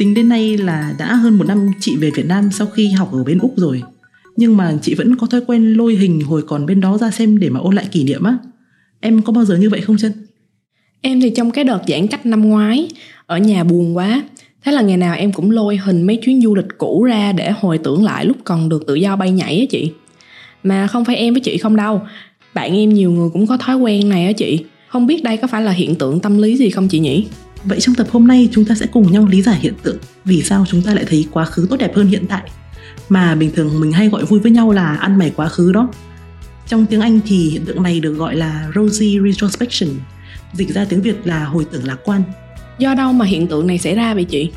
Tính đến nay là đã hơn một năm chị về Việt Nam sau khi học ở bên Úc rồi. Nhưng mà chị vẫn có thói quen lôi hình hồi còn bên đó ra xem để mà ôn lại kỷ niệm á. Em có bao giờ như vậy không chân? Em thì trong cái đợt giãn cách năm ngoái, ở nhà buồn quá. Thế là ngày nào em cũng lôi hình mấy chuyến du lịch cũ ra để hồi tưởng lại lúc còn được tự do bay nhảy á chị. Mà không phải em với chị không đâu, bạn em nhiều người cũng có thói quen này á chị. Không biết đây có phải là hiện tượng tâm lý gì không chị nhỉ? Vậy trong tập hôm nay chúng ta sẽ cùng nhau lý giải hiện tượng vì sao chúng ta lại thấy quá khứ tốt đẹp hơn hiện tại mà bình thường mình hay gọi vui với nhau là ăn mày quá khứ đó. Trong tiếng Anh thì hiện tượng này được gọi là rosy retrospection, dịch ra tiếng Việt là hồi tưởng lạc quan. Do đâu mà hiện tượng này xảy ra vậy chị?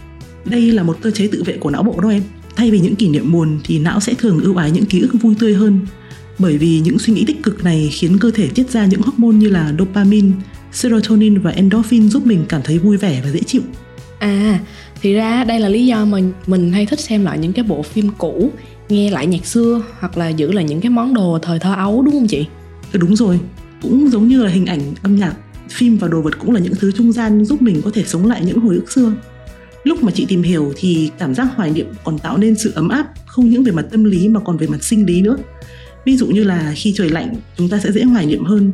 Đây là một cơ chế tự vệ của não bộ đó em. Thay vì những kỷ niệm buồn thì não sẽ thường ưu ái những ký ức vui tươi hơn. Bởi vì những suy nghĩ tích cực này khiến cơ thể tiết ra những hormone như là dopamine, serotonin và endorphin giúp mình cảm thấy vui vẻ và dễ chịu. À, thì ra đây là lý do mà mình hay thích xem lại những cái bộ phim cũ, nghe lại nhạc xưa hoặc là giữ lại những cái món đồ thời thơ ấu đúng không chị? Ừ, đúng rồi, cũng giống như là hình ảnh, âm nhạc, phim và đồ vật cũng là những thứ trung gian giúp mình có thể sống lại những hồi ức xưa. Lúc mà chị tìm hiểu thì cảm giác hoài niệm còn tạo nên sự ấm áp không những về mặt tâm lý mà còn về mặt sinh lý nữa. Ví dụ như là khi trời lạnh chúng ta sẽ dễ hoài niệm hơn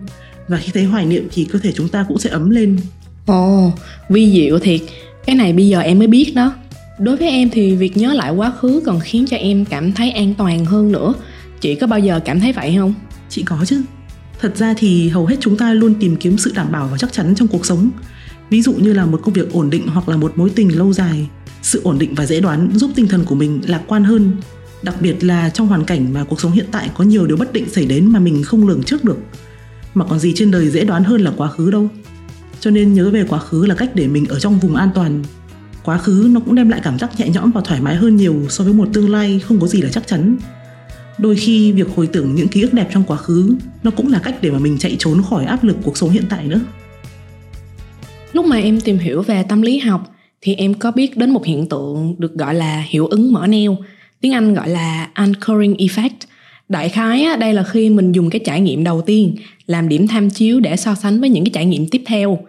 và khi thấy hoài niệm thì cơ thể chúng ta cũng sẽ ấm lên. Ồ, oh, vi diệu thiệt. Cái này bây giờ em mới biết đó. Đối với em thì việc nhớ lại quá khứ còn khiến cho em cảm thấy an toàn hơn nữa. Chị có bao giờ cảm thấy vậy không? Chị có chứ. Thật ra thì hầu hết chúng ta luôn tìm kiếm sự đảm bảo và chắc chắn trong cuộc sống. Ví dụ như là một công việc ổn định hoặc là một mối tình lâu dài. Sự ổn định và dễ đoán giúp tinh thần của mình lạc quan hơn. Đặc biệt là trong hoàn cảnh mà cuộc sống hiện tại có nhiều điều bất định xảy đến mà mình không lường trước được. Mà còn gì trên đời dễ đoán hơn là quá khứ đâu. Cho nên nhớ về quá khứ là cách để mình ở trong vùng an toàn. Quá khứ nó cũng đem lại cảm giác nhẹ nhõm và thoải mái hơn nhiều so với một tương lai không có gì là chắc chắn. Đôi khi việc hồi tưởng những ký ức đẹp trong quá khứ nó cũng là cách để mà mình chạy trốn khỏi áp lực cuộc sống hiện tại nữa. Lúc mà em tìm hiểu về tâm lý học thì em có biết đến một hiện tượng được gọi là hiệu ứng mở neo, tiếng Anh gọi là anchoring effect. Đại khái đây là khi mình dùng cái trải nghiệm đầu tiên làm điểm tham chiếu để so sánh với những cái trải nghiệm tiếp theo.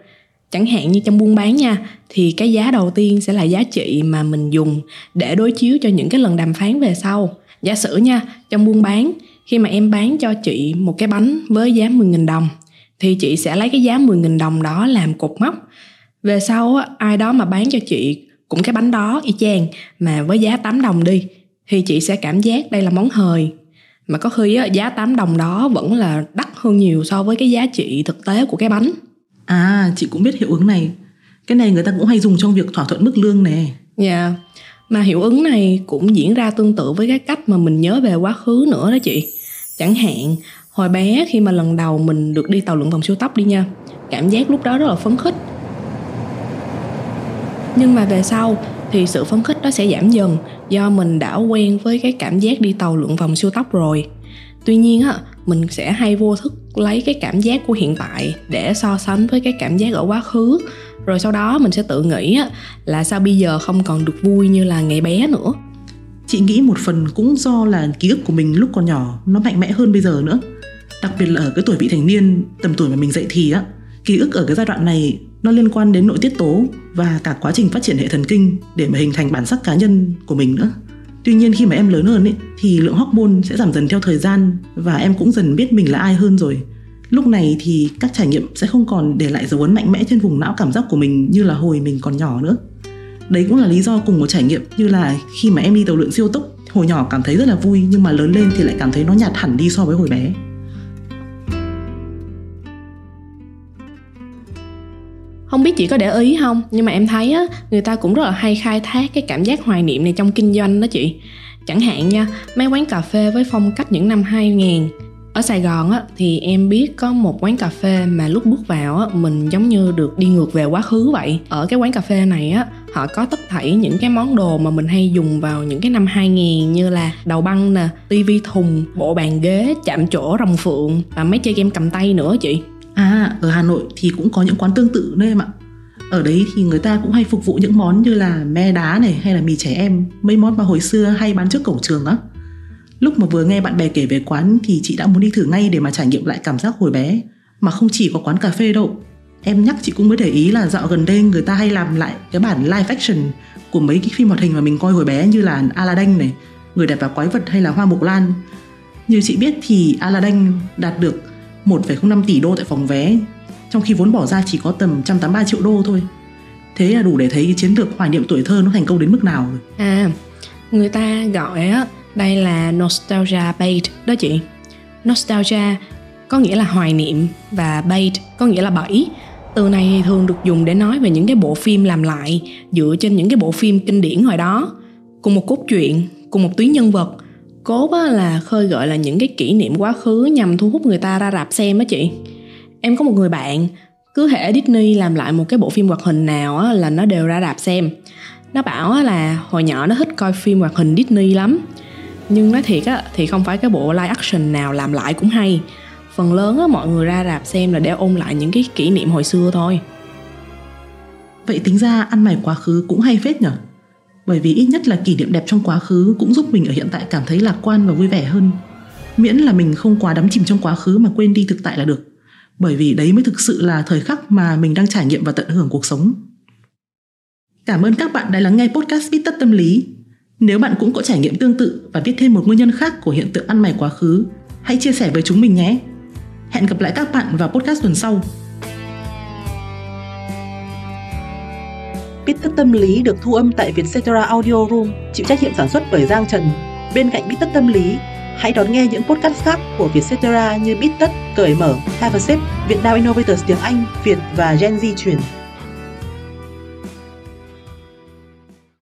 Chẳng hạn như trong buôn bán nha, thì cái giá đầu tiên sẽ là giá trị mà mình dùng để đối chiếu cho những cái lần đàm phán về sau. Giả sử nha, trong buôn bán, khi mà em bán cho chị một cái bánh với giá 10.000 đồng thì chị sẽ lấy cái giá 10.000 đồng đó làm cột mốc. Về sau ai đó mà bán cho chị cũng cái bánh đó y chang mà với giá 8 đồng đi thì chị sẽ cảm giác đây là món hời mà có khi á, giá 8 đồng đó vẫn là đắt hơn nhiều so với cái giá trị thực tế của cái bánh. À chị cũng biết hiệu ứng này. Cái này người ta cũng hay dùng trong việc thỏa thuận mức lương nè. Dạ. Yeah. Mà hiệu ứng này cũng diễn ra tương tự với cái cách mà mình nhớ về quá khứ nữa đó chị. Chẳng hạn hồi bé khi mà lần đầu mình được đi tàu lượn vòng siêu tốc đi nha Cảm giác lúc đó rất là phấn khích. Nhưng mà về sau thì sự phấn khích đó sẽ giảm dần do mình đã quen với cái cảm giác đi tàu lượn vòng siêu tốc rồi. Tuy nhiên á mình sẽ hay vô thức lấy cái cảm giác của hiện tại để so sánh với cái cảm giác ở quá khứ. Rồi sau đó mình sẽ tự nghĩ á, là sao bây giờ không còn được vui như là ngày bé nữa. Chị nghĩ một phần cũng do là ký ức của mình lúc còn nhỏ nó mạnh mẽ hơn bây giờ nữa. Đặc biệt là ở cái tuổi vị thành niên tầm tuổi mà mình dậy thì á ký ức ở cái giai đoạn này nó liên quan đến nội tiết tố và cả quá trình phát triển hệ thần kinh để mà hình thành bản sắc cá nhân của mình nữa. Tuy nhiên khi mà em lớn hơn ấy, thì lượng hormone sẽ giảm dần theo thời gian và em cũng dần biết mình là ai hơn rồi. Lúc này thì các trải nghiệm sẽ không còn để lại dấu ấn mạnh mẽ trên vùng não cảm giác của mình như là hồi mình còn nhỏ nữa. Đấy cũng là lý do cùng một trải nghiệm như là khi mà em đi tàu lượn siêu tốc hồi nhỏ cảm thấy rất là vui nhưng mà lớn lên thì lại cảm thấy nó nhạt hẳn đi so với hồi bé. Không biết chị có để ý không nhưng mà em thấy á người ta cũng rất là hay khai thác cái cảm giác hoài niệm này trong kinh doanh đó chị chẳng hạn nha mấy quán cà phê với phong cách những năm 2000 ở Sài Gòn á, thì em biết có một quán cà phê mà lúc bước vào á, mình giống như được đi ngược về quá khứ vậy. Ở cái quán cà phê này á, họ có tất thảy những cái món đồ mà mình hay dùng vào những cái năm 2000 như là đầu băng nè, tivi thùng, bộ bàn ghế, chạm chỗ rồng phượng và mấy chơi game cầm tay nữa chị. À, ở Hà Nội thì cũng có những quán tương tự đấy em ạ. Ở đấy thì người ta cũng hay phục vụ những món như là me đá này hay là mì trẻ em, mấy món mà hồi xưa hay bán trước cổng trường á. Lúc mà vừa nghe bạn bè kể về quán thì chị đã muốn đi thử ngay để mà trải nghiệm lại cảm giác hồi bé. Mà không chỉ có quán cà phê đâu. Em nhắc chị cũng mới để ý là dạo gần đây người ta hay làm lại cái bản live action của mấy cái phim hoạt hình mà mình coi hồi bé như là Aladdin này, Người đẹp và quái vật hay là Hoa Mộc Lan. Như chị biết thì Aladdin đạt được 1,05 tỷ đô tại phòng vé, trong khi vốn bỏ ra chỉ có tầm 183 triệu đô thôi. Thế là đủ để thấy cái chiến lược hoài niệm tuổi thơ nó thành công đến mức nào rồi. À, người ta gọi á đây là nostalgia bait đó chị nostalgia có nghĩa là hoài niệm và bait có nghĩa là bẫy từ này thì thường được dùng để nói về những cái bộ phim làm lại dựa trên những cái bộ phim kinh điển hồi đó cùng một cốt truyện cùng một tuyến nhân vật cốt là khơi gợi là những cái kỷ niệm quá khứ nhằm thu hút người ta ra rạp xem á chị. Em có một người bạn cứ hệ Disney làm lại một cái bộ phim hoạt hình nào á, là nó đều ra rạp xem. Nó bảo là hồi nhỏ nó thích coi phim hoạt hình Disney lắm. Nhưng nói thiệt á thì không phải cái bộ live action nào làm lại cũng hay. Phần lớn á mọi người ra rạp xem là để ôn lại những cái kỷ niệm hồi xưa thôi. Vậy tính ra ăn mày quá khứ cũng hay phết nhở? Bởi vì ít nhất là kỷ niệm đẹp trong quá khứ cũng giúp mình ở hiện tại cảm thấy lạc quan và vui vẻ hơn miễn là mình không quá đắm chìm trong quá khứ mà quên đi thực tại là được bởi vì đấy mới thực sự là thời khắc mà mình đang trải nghiệm và tận hưởng cuộc sống cảm ơn các bạn đã lắng nghe podcast Bít tất tâm lý nếu bạn cũng có trải nghiệm tương tự và biết thêm một nguyên nhân khác của hiện tượng ăn mày quá khứ, hãy chia sẻ với chúng mình nhé. Hẹn gặp lại các bạn vào podcast tuần sau. Bít tất tâm lý được thu âm tại Vietcetera Audio Room, chịu trách nhiệm sản xuất bởi Giang Trần. Bên cạnh Bít tất tâm lý, hãy đón nghe những podcast khác của Vietcetera như Bít tất, Cởi mở, Have a Sip, Việt Nam Innovators tiếng Anh, Việt và Gen Z truyền.